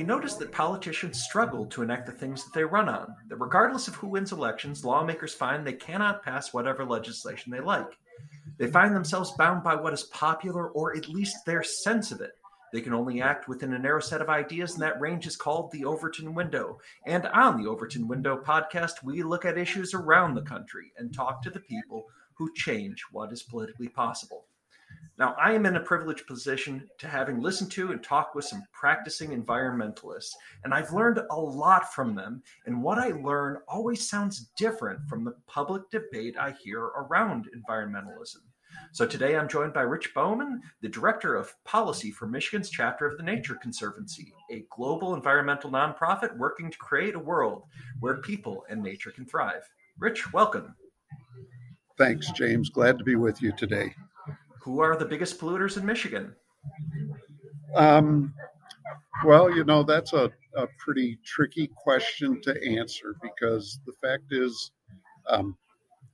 you noticed that politicians struggle to enact the things that they run on? That regardless of who wins elections, lawmakers find they cannot pass whatever legislation they like. They find themselves bound by what is popular or at least their sense of it. They can only act within a narrow set of ideas, and that range is called the Overton window. And on the Overton window podcast, we look at issues around the country and talk to the people who change what is politically possible. Now, I am in a privileged position to having listened to and talked with some practicing environmentalists, and I've learned a lot from them. And what I learn always sounds different from the public debate I hear around environmentalism. So today I'm joined by Rich Bowman, the Director of Policy for Michigan's chapter of the Nature Conservancy, a global environmental nonprofit working to create a world where people and nature can thrive. Rich, welcome. Thanks, James. Glad to be with you today. Who are the biggest polluters in Michigan? Um, well, you know, that's a, a pretty tricky question to answer because the fact is, um,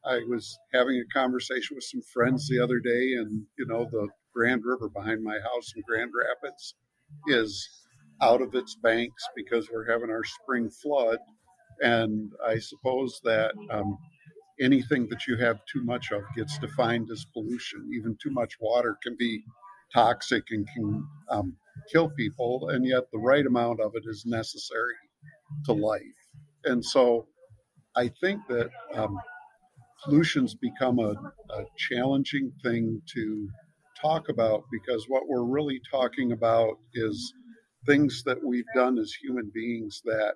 I was having a conversation with some friends the other day, and you know, the Grand River behind my house in Grand Rapids is out of its banks because we're having our spring flood. And I suppose that um, anything that you have too much of gets defined as pollution. Even too much water can be toxic and can um, kill people, and yet the right amount of it is necessary to life. And so I think that um, pollution's become a, a challenging thing to talk about because what we're really talking about is things that we've done as human beings that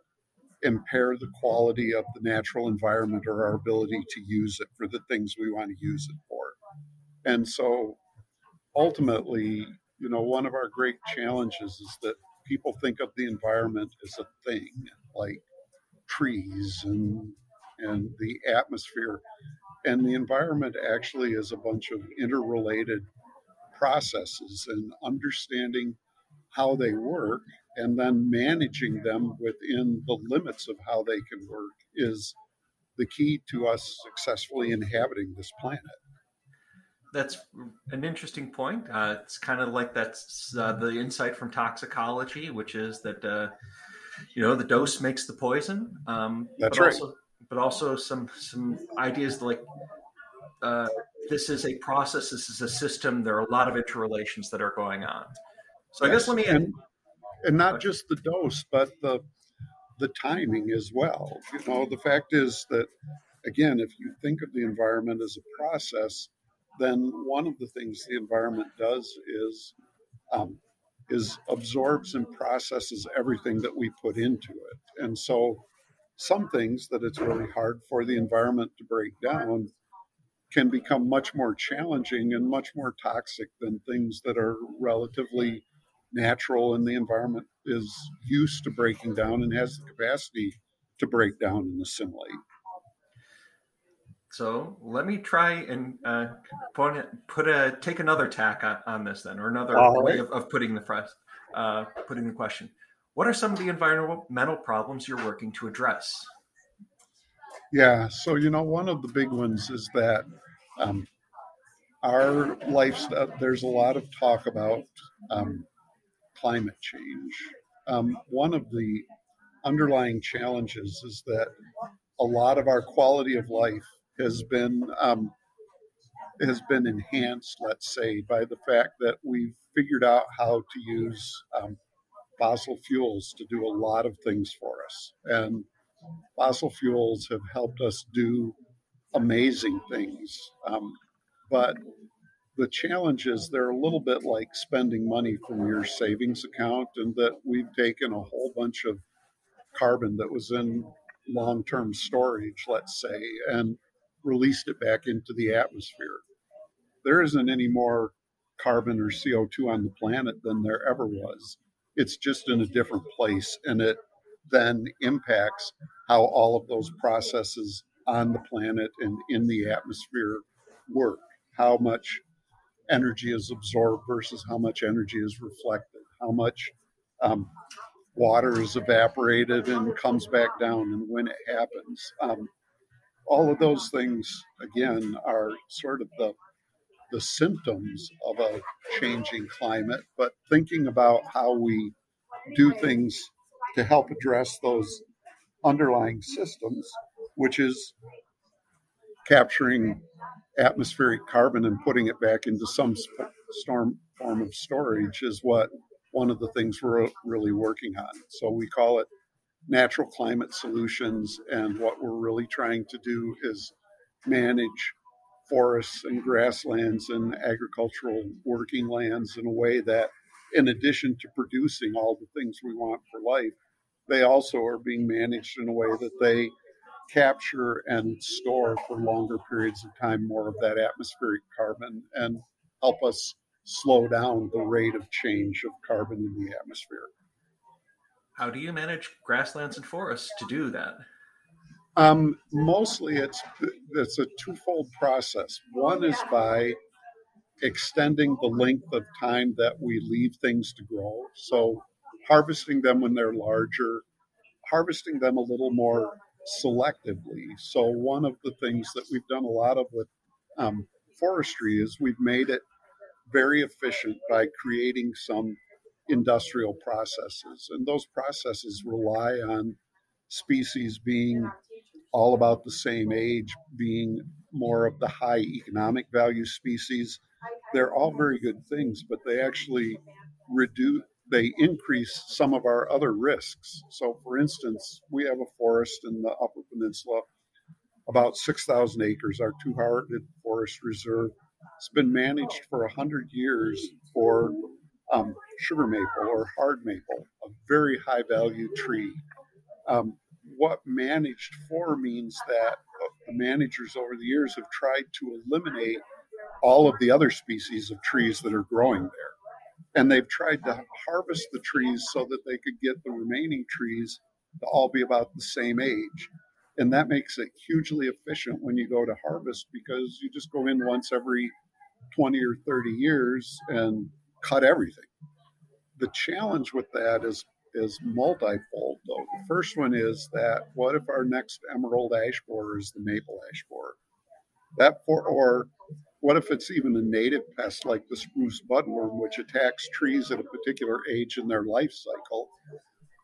impair the quality of the natural environment or our ability to use it for the things we want to use it for. And so ultimately, you know, one of our great challenges is that people think of the environment as a thing like trees and and the atmosphere and the environment actually is a bunch of interrelated processes and understanding how they work and then managing them within the limits of how they can work is the key to us successfully inhabiting this planet. That's an interesting point. Uh, it's kind of like that's uh, the insight from toxicology, which is that uh, you know the dose makes the poison. Um, that's but right. Also, but also some some ideas like uh, this is a process, this is a system. There are a lot of interrelations that are going on. So yes. I guess let me and, and not just the dose, but the the timing as well. You know, the fact is that again, if you think of the environment as a process, then one of the things the environment does is um, is absorbs and processes everything that we put into it, and so some things that it's really hard for the environment to break down can become much more challenging and much more toxic than things that are relatively natural and the environment is used to breaking down and has the capacity to break down and assimilate. So let me try and uh, put, put a take another tack on, on this then, or another All way right. of, of, putting the uh, putting the question. What are some of the environmental problems you're working to address? Yeah, so you know, one of the big ones is that um, our lifestyle. There's a lot of talk about um, climate change. Um, one of the underlying challenges is that a lot of our quality of life has been um, has been enhanced, let's say, by the fact that we've figured out how to use um, fossil fuels to do a lot of things for us, and fossil fuels have helped us do amazing things. Um, but the challenge is they're a little bit like spending money from your savings account, and that we've taken a whole bunch of carbon that was in long term storage, let's say, and released it back into the atmosphere. There isn't any more carbon or CO2 on the planet than there ever was. It's just in a different place, and it then impacts how all of those processes on the planet and in the atmosphere work. How much energy is absorbed versus how much energy is reflected, how much um, water is evaporated and comes back down, and when it happens. Um, all of those things, again, are sort of the the symptoms of a changing climate, but thinking about how we do things to help address those underlying systems, which is capturing atmospheric carbon and putting it back into some storm form of storage is what one of the things we're really working on. So we call it natural climate solutions. And what we're really trying to do is manage forests and grasslands and agricultural working lands in a way that, in addition to producing all the things we want for life, they also are being managed in a way that they capture and store for longer periods of time more of that atmospheric carbon and help us slow down the rate of change of carbon in the atmosphere. How do you manage grasslands and forests to do that? Um, mostly, it's it's a twofold process. One is by extending the length of time that we leave things to grow. So, harvesting them when they're larger, harvesting them a little more selectively. So, one of the things that we've done a lot of with um, forestry is we've made it very efficient by creating some industrial processes. And those processes rely on species being all about the same age, being more of the high economic value species. They're all very good things, but they actually reduce, they increase some of our other risks. So, for instance, we have a forest in the Upper Peninsula, about 6,000 acres, our two hearted forest reserve it's been managed for 100 years for um, sugar maple or hard maple, a very high value tree. Um, what managed for means that the managers over the years have tried to eliminate all of the other species of trees that are growing there. And they've tried to harvest the trees so that they could get the remaining trees to all be about the same age. And that makes it hugely efficient when you go to harvest because you just go in once every 20 or 30 years and cut everything. The challenge with that is is multifold though. The first one is that what if our next emerald ash borer is the maple ash borer? That for or what if it's even a native pest like the spruce budworm, which attacks trees at a particular age in their life cycle?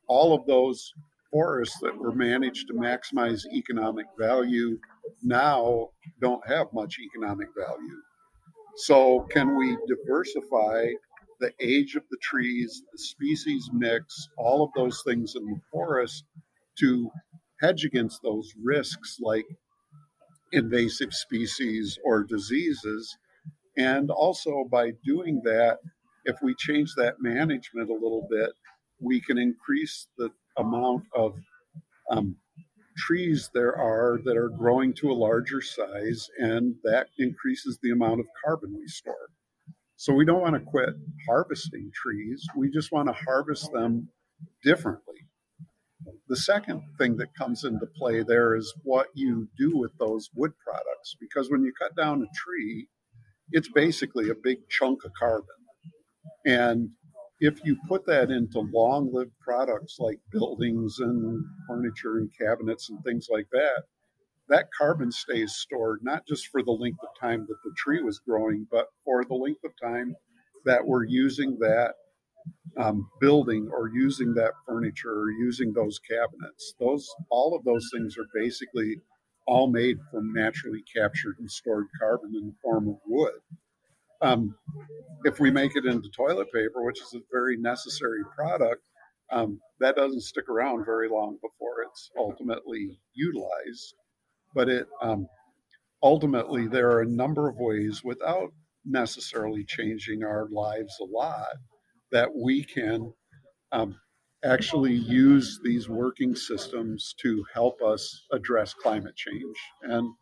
All of those forests that were managed to maximize economic value now don't have much economic value. So, can we diversify the age of the trees, the species mix, all of those things in the forest to hedge against those risks like invasive species or diseases? And also, by doing that, if we change that management a little bit, we can increase the amount of um, trees there are that are growing to a larger size, and that increases the amount of carbon we store. So we don't want to quit harvesting trees, we just want to harvest them differently. The second thing that comes into play there is what you do with those wood products, because when you cut down a tree, it's basically a big chunk of carbon. And if you put that into long lived products like buildings and furniture and cabinets and things like that, that carbon stays stored not just for the length of time that the tree was growing, but for the length of time that we're using that um, building or using that furniture or using those cabinets. Those all of those things are basically all made from naturally captured and stored carbon in the form of wood. Um, if we make it into toilet paper, which is a very necessary product, um, that doesn't stick around very long before it's ultimately utilized. But it um, ultimately there are a number of ways without necessarily changing our lives a lot that we can um, actually use these working systems to help us address climate change. And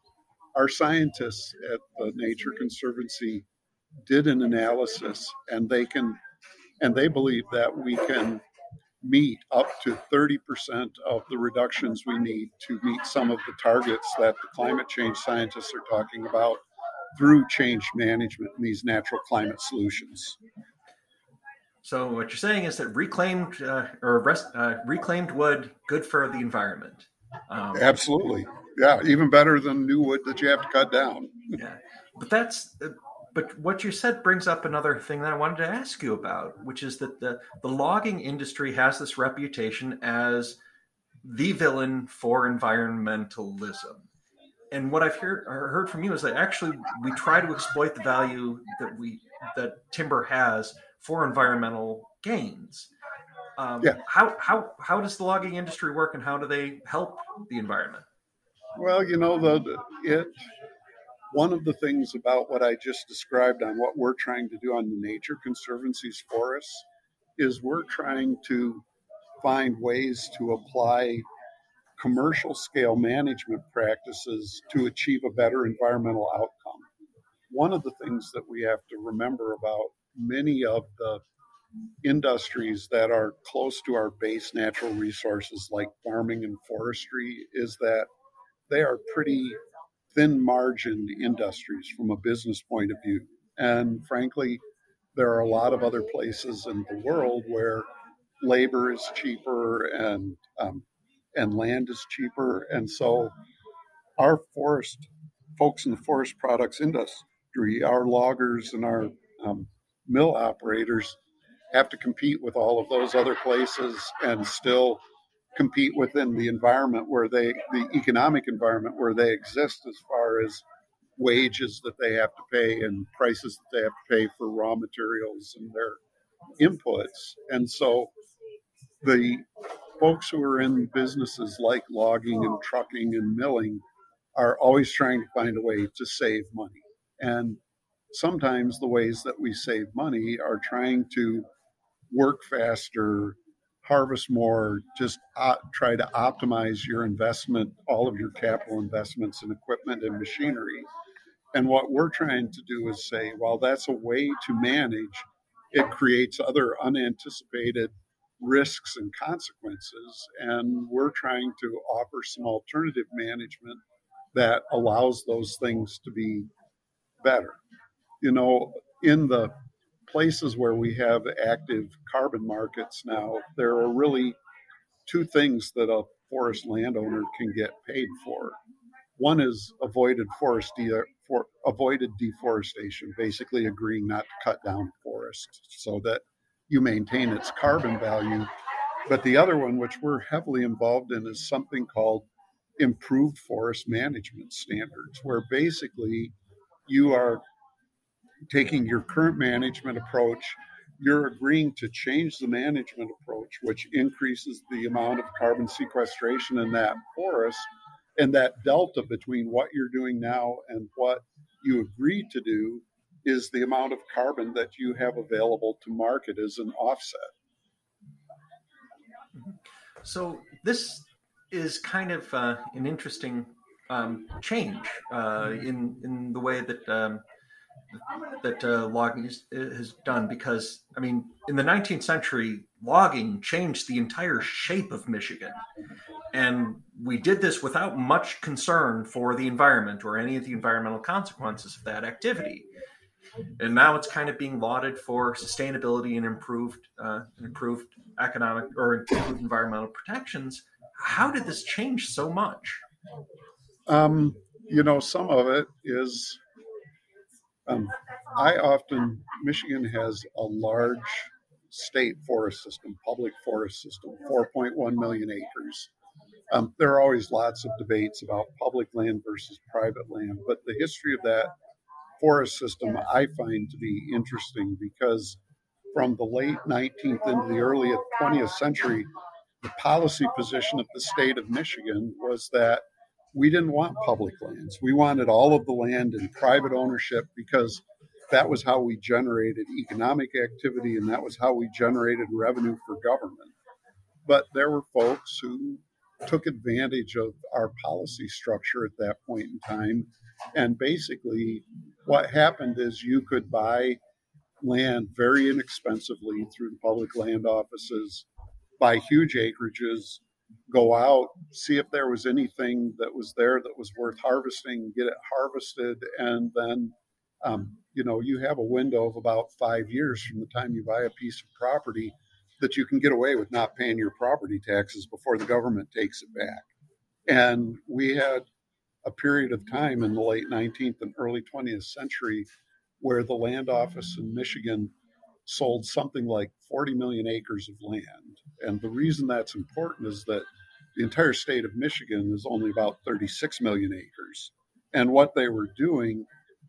our scientists at the Nature Conservancy did an analysis and they can and they believe that we can meet up to 30% of the reductions we need to meet some of the targets that the climate change scientists are talking about through change management and these natural climate solutions. So what you're saying is that reclaimed uh, or rest, uh, reclaimed wood good for the environment. Um, Absolutely, yeah, even better than new wood that you have to cut down. yeah, but that's uh, but what you said brings up another thing that I wanted to ask you about, which is that the, the logging industry has this reputation as the villain for environmentalism. And what I've heard, heard from you is that actually we try to exploit the value that we that timber has for environmental gains. Um, yeah. How how how does the logging industry work, and how do they help the environment? Well, you know, the it one of the things about what I just described on what we're trying to do on the Nature Conservancy's forests is we're trying to find ways to apply commercial scale management practices to achieve a better environmental outcome. One of the things that we have to remember about many of the industries that are close to our base natural resources, like farming and forestry, is that they are pretty thin margin industries from a business point of view. And frankly, there are a lot of other places in the world where labor is cheaper and um, and land is cheaper, and so our forest folks in the forest products industry, our loggers and our um, mill operators, have to compete with all of those other places and still compete within the environment where they, the economic environment where they exist, as far as wages that they have to pay and prices that they have to pay for raw materials and their inputs. And so the folks who are in businesses like logging and trucking and milling are always trying to find a way to save money. And sometimes the ways that we save money are trying to work faster, harvest more, just uh, try to optimize your investment, all of your capital investments in equipment and machinery. And what we're trying to do is say, while that's a way to manage, it creates other unanticipated risks and consequences. And we're trying to offer some alternative management that allows those things to be better. You know, in the places where we have active carbon markets now, there are really two things that a forest landowner can get paid for. One is avoided forest de- for avoided deforestation, basically agreeing not to cut down forests so that you maintain its carbon value. But the other one, which we're heavily involved in, is something called improved forest management standards, where basically you are taking your current management approach, you're agreeing to change the management approach, which increases the amount of carbon sequestration in that forest. And that delta between what you're doing now and what you agreed to do is the amount of carbon that you have available to market as an offset. So, this is kind of uh, an interesting um, change uh, in in the way that um, that uh, logging is, has done because I mean in the 19th century logging changed the entire shape of Michigan. And we did this without much concern for the environment or any of the environmental consequences of that activity. And now it's kind of being lauded for sustainability and improved uh, improved economic or improved environmental protections. How did this change so much? Um, you know some of it is um, I often, Michigan has a large state forest system, public forest system, 4.1 million acres. Um, there are always lots of debates about public land versus private land, but the history of that forest system I find to be interesting because from the late 19th into the early 20th century, the policy position of the state of Michigan was that we didn't want public lands. We wanted all of the land in private ownership because that was how we generated economic activity and that was how we generated revenue for government. But there were folks who took advantage of our policy structure at that point in time. And basically, what happened is you could buy land very inexpensively through the public land offices, buy huge acreages, go out, see if there was anything that was there that was worth harvesting, get it harvested, and then um, you know you have a window of about five years from the time you buy a piece of property that you can get away with not paying your property taxes before the government takes it back. And we had a period of time in the late 19th and early 20th century where the land office in Michigan sold something like 40 million acres of land. And the reason that's important is that the entire state of Michigan is only about 36 million acres. And what they were doing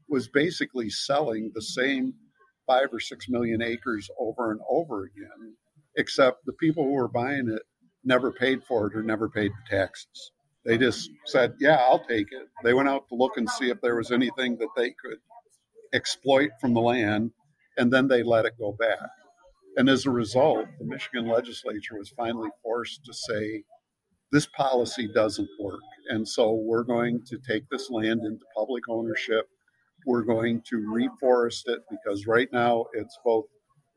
was basically selling the same five or six million acres over and over again, except the people who were buying it never paid for it or never paid the taxes. They just said, Yeah, I'll take it. They went out to look and see if there was anything that they could exploit from the land, and then they let it go back. And as a result, the Michigan legislature was finally forced to say, this policy doesn't work. And so we're going to take this land into public ownership. We're going to reforest it because right now it's both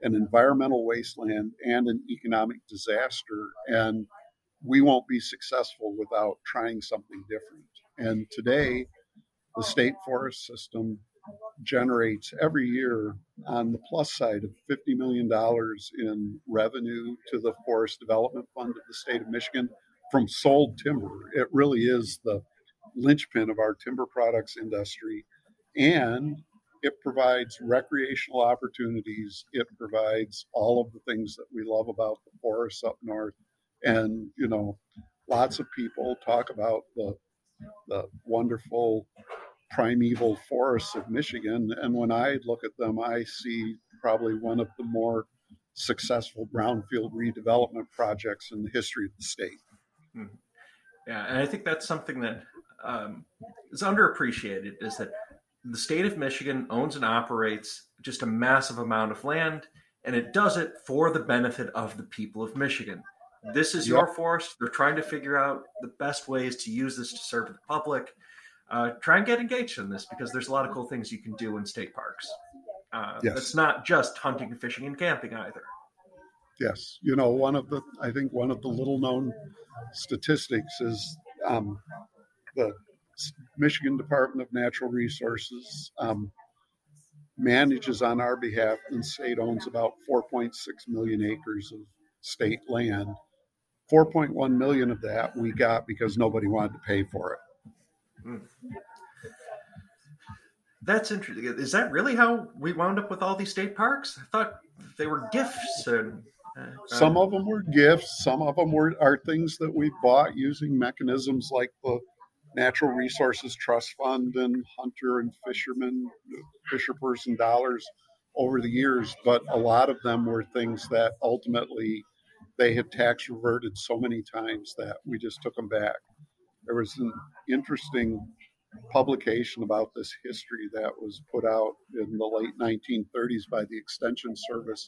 an environmental wasteland and an economic disaster. And we won't be successful without trying something different. And today, the state forest system generates every year on the plus side of $50 million in revenue to the Forest Development Fund of the state of Michigan from sold timber. It really is the linchpin of our timber products industry. And it provides recreational opportunities. It provides all of the things that we love about the forests up north. And, you know, lots of people talk about the, the wonderful primeval forests of Michigan. And when I look at them, I see probably one of the more successful brownfield redevelopment projects in the history of the state. Hmm. Yeah, and I think that's something that um, is underappreciated is that the state of Michigan owns and operates just a massive amount of land, and it does it for the benefit of the people of Michigan. This is yep. your forest. They're trying to figure out the best ways to use this to serve the public uh, try and get engaged in this because there's a lot of cool things you can do in state parks. Uh, yes. It's not just hunting, fishing, and camping either. Yes, you know, one of the I think one of the little known statistics is um, the Michigan Department of Natural Resources um, manages on our behalf, and state owns about 4.6 million acres of state land. 4.1 million of that we got because nobody wanted to pay for it. Hmm. That's interesting. Is that really how we wound up with all these state parks? I thought they were gifts. And, uh, some of them were gifts. Some of them were are things that we bought using mechanisms like the Natural Resources Trust Fund and hunter and fisherman, fisher person dollars over the years. But a lot of them were things that ultimately they had tax reverted so many times that we just took them back there was an interesting publication about this history that was put out in the late 1930s by the Extension Service.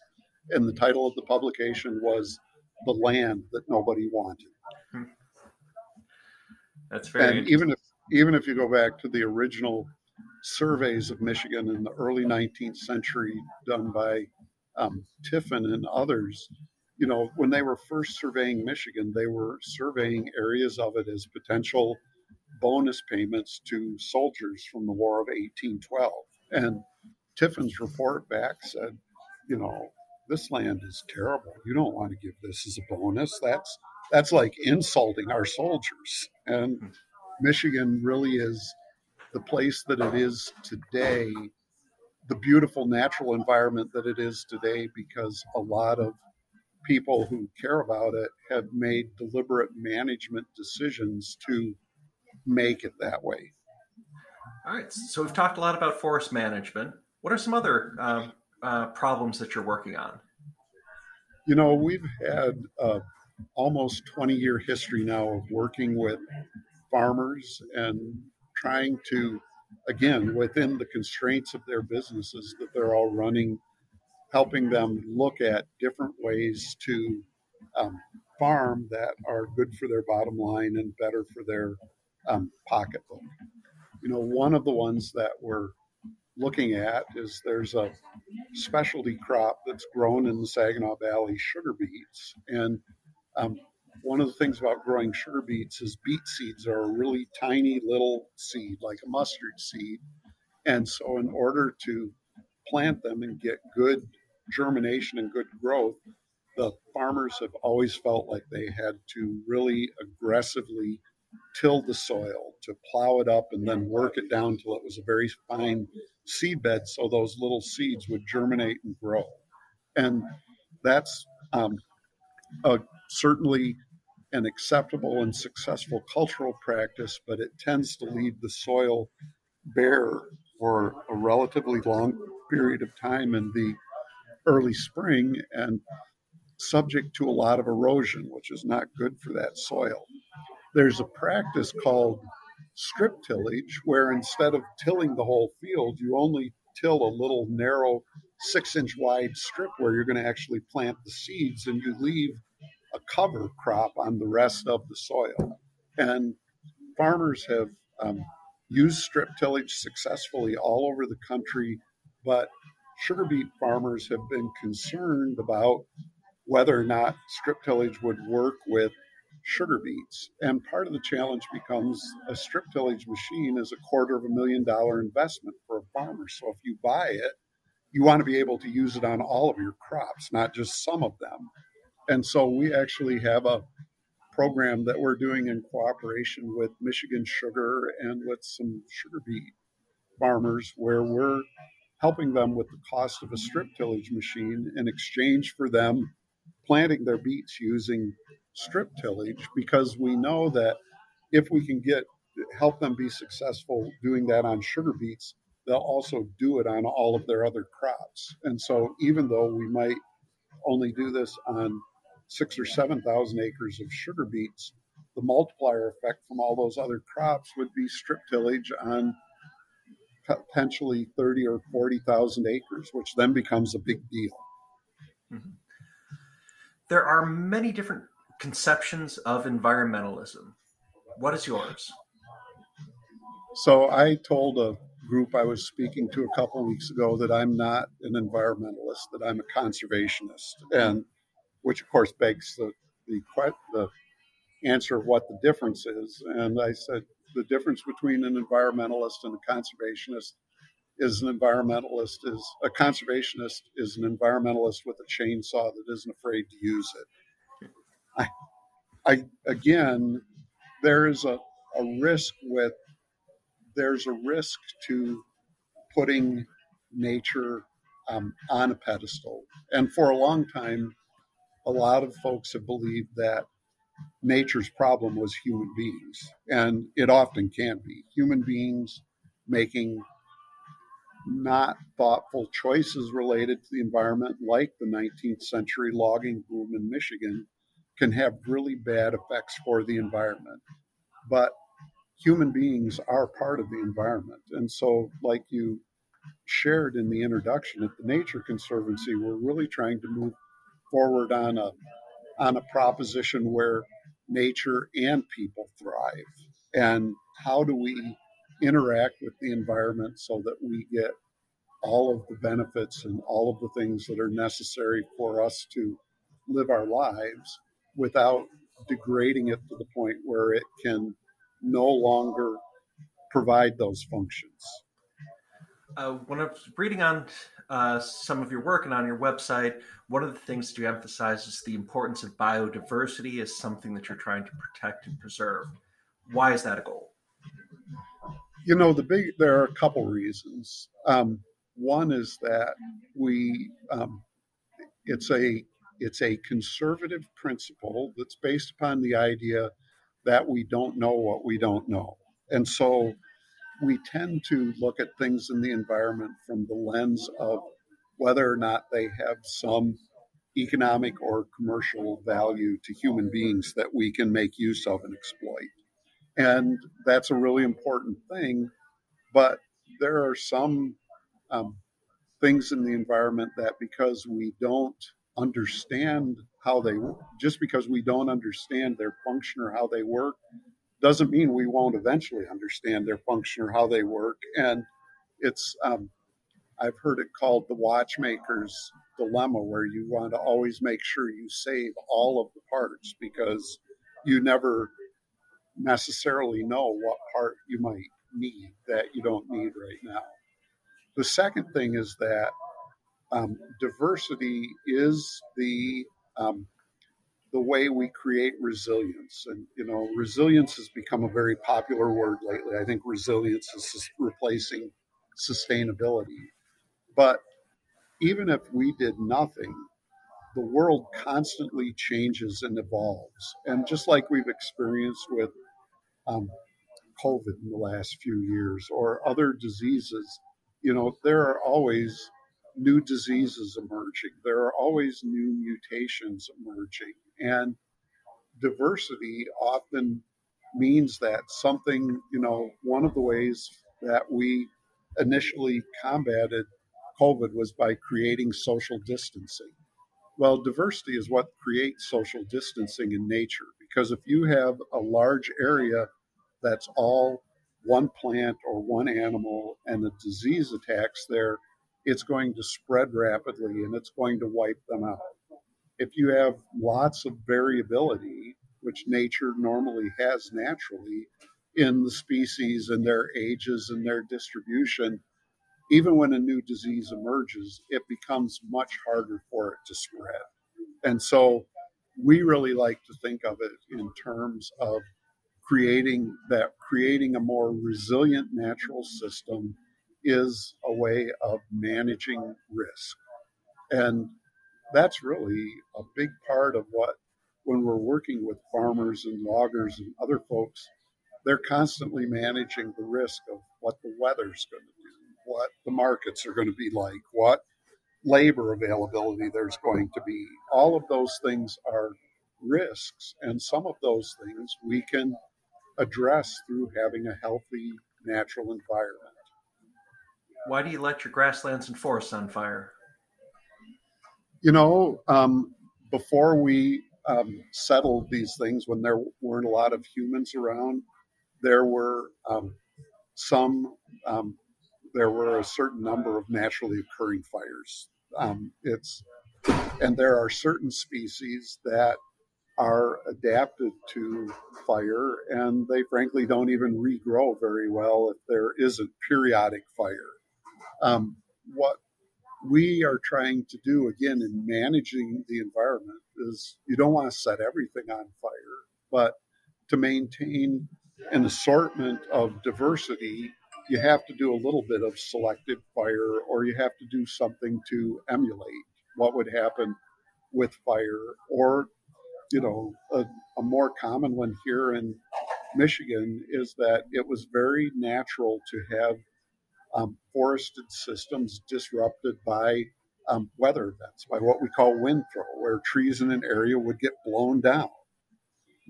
And the title of the publication was The Land That Nobody Wanted. Hmm. That's very and even if even if you go back to the original surveys of Michigan in the early 19th century done by um, Tiffin and others, you know, when they were first surveying Michigan, they were surveying areas of it as potential bonus payments to soldiers from the War of 1812. And Tiffin's report back said, you know, this land is terrible. You don't want to give this as a bonus. That's that's like insulting our soldiers. And hmm. Michigan really is the place that it is today, the beautiful natural environment that it is today, because a lot of people who care about it have made deliberate management decisions to make it that way. All right. So we've talked a lot about forest management. What are some other uh, uh, problems that you're working on? You know, we've had uh, almost 20 year history now of working with farmers and trying to, again, within the constraints of their businesses that they're all running helping them look at different ways to um, farm that are good for their bottom line and better for their um, pocketbook. You know, one of the ones that we're looking at is there's a specialty crop that's grown in the Saginaw Valley, sugar beets. And um, one of the things about growing sugar beets is beet seeds are a really tiny little seed, like a mustard seed. And so, in order to plant them and get good germination and good growth, the farmers have always felt like they had to really aggressively till the soil, to plow it up and then work it down till it was a very fine seed bed so those little seeds would germinate and grow. And that's um, a, certainly an acceptable and successful cultural practice, but it tends to leave the soil bare for a relatively long period of time And the early spring and subject to a lot of erosion, which is not good for that soil. There's a practice called strip tillage, where instead of tilling the whole field, you only till a little narrow six inch wide strip where you're going to actually plant the seeds and you leave a cover crop on the rest of the soil. And farmers have um, used strip tillage successfully all over the country, but sugar beet farmers have been concerned about whether or not strip tillage would work with sugar beets. And part of the challenge becomes a strip tillage machine is a quarter of a million dollar investment for a farmer. So if you buy it, you want to be able to use it on all of your crops, not just some of them. And so we actually have a program that we're doing in cooperation with Michigan Sugar and with some sugar beet farmers where we're helping them with the cost of a strip tillage machine in exchange for them planting their beets using strip tillage because we know that if we can get help them be successful doing that on sugar beets, they'll also do it on all of their other crops. And so even though we might only do this on six or seven thousand acres of sugar beets, the multiplier effect from all those other crops would be strip tillage on potentially 30 or 40,000 acres, which then becomes a big deal. Mm-hmm. There are many different conceptions of environmentalism. What is yours? So I told a group I was speaking to a couple of weeks ago that I'm not an environmentalist, that I'm a conservationist, and which of course begs the the, the answer of what the difference is. And I said the difference between an environmentalist and a conservationist is an environmentalist is a conservationist is an environmentalist with a chainsaw that isn't afraid to use it. I, I again, there is a, a risk with there's a risk to putting nature um, on a pedestal, and for a long time, a lot of folks have believed that nature's problem was human beings, and it often can be human beings making not thoughtful choices related to the environment, like the 19th century logging boom in Michigan, can have really bad effects for the environment. But human beings are part of the environment. And so, like you shared in the introduction at the Nature Conservancy, we're really trying to move forward on a on a proposition where nature and people thrive. And how do we interact with the environment so that we get all of the benefits and all of the things that are necessary for us to live our lives without degrading it to the point where it can no longer provide those functions. Uh, when I was reading on uh, some of your work and on your website, one of the things that you emphasize is the importance of biodiversity as something that you're trying to protect and preserve. Why is that a goal? You know, the big there are a couple reasons. Um, one is that we um, it's a it's a conservative principle that's based upon the idea that we don't know what we don't know, and so we tend to look at things in the environment from the lens of whether or not they have some economic or commercial value to human beings that we can make use of and exploit. And that's a really important thing. But there are some um, things in the environment that because we don't understand how they work, just because we don't understand their function or how they work doesn't mean we won't eventually understand their function or how they work. And it's, um, I've heard it called the watchmaker's dilemma, where you want to always make sure you save all of the parts because you never necessarily know what part you might need that you don't need right now. The second thing is that um, diversity is the um, the way we create resilience. And, you know, resilience has become a very popular word lately. I think resilience is replacing sustainability. But even if we did nothing, the world constantly changes and evolves. And just like we've experienced with um, COVID in the last few years or other diseases, you know, there are always new diseases emerging. There are always new mutations emerging. And diversity often means that something, you know, one of the ways that we initially combated COVID was by creating social distancing. Well, diversity is what creates social distancing in nature because if you have a large area that's all one plant or one animal and a disease attacks there, it's going to spread rapidly and it's going to wipe them out. If you have lots of variability, which nature normally has naturally in the species and their ages and their distribution, even when a new disease emerges, it becomes much harder for it to spread. And so we really like to think of it in terms of creating that creating a more resilient natural system is a way of managing risk. And that's really a big part of what, when we're working with farmers and loggers and other folks, they're constantly managing the risk of what the weather's going to do, what the markets are going to be like, what labor availability there's going to be. All of those things are risks, and some of those things we can address through having a healthy natural environment. Why do you let your grasslands and forests on fire? You know, um, before we um, settled these things, when there weren't a lot of humans around, there were um, some, um, there were a certain number of naturally occurring fires. Um, it's, and there are certain species that are adapted to fire, and they frankly don't even regrow very well if there isn't periodic fire. Um, what we are trying to do again in managing the environment is you don't want to set everything on fire, but to maintain an assortment of diversity, you have to do a little bit of selective fire or you have to do something to emulate what would happen with fire or you know a, a more common one here in michigan is that it was very natural to have um, forested systems disrupted by um, weather events, by what we call wind throw, where trees in an area would get blown down.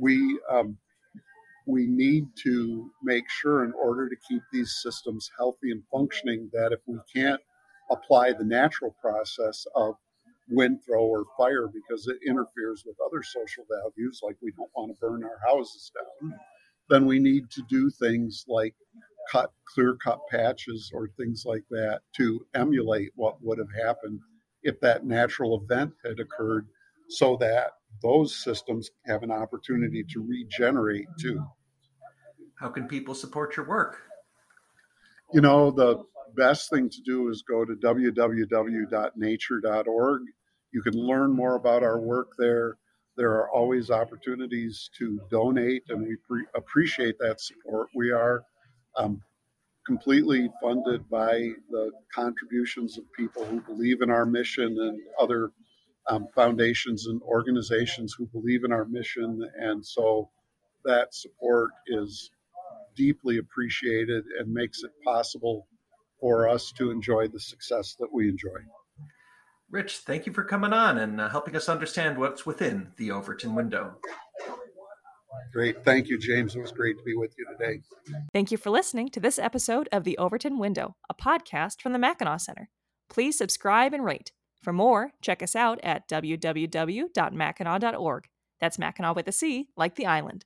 We um, we need to make sure, in order to keep these systems healthy and functioning, that if we can't apply the natural process of wind throw or fire because it interferes with other social values, like we don't want to burn our houses down, then we need to do things like cut clear cut patches or things like that to emulate what would have happened if that natural event had occurred so that those systems have an opportunity to regenerate too. How can people support your work? You know, the best thing to do is go to www.nature.org. You can learn more about our work there. There are always opportunities to donate, and we pre- appreciate that support. We are um, completely funded by the contributions of people who believe in our mission and other um, foundations and organizations who believe in our mission. And so that support is deeply appreciated and makes it possible for us to enjoy the success that we enjoy. Rich, thank you for coming on and uh, helping us understand what's within the Overton window. Great. Thank you, James. It was great to be with you today. Thank you for listening to this episode of The Overton Window, a podcast from the Mackinac Center. Please subscribe and rate. For more, check us out at www.mackinac.org. That's Mackinac with a C, like the island.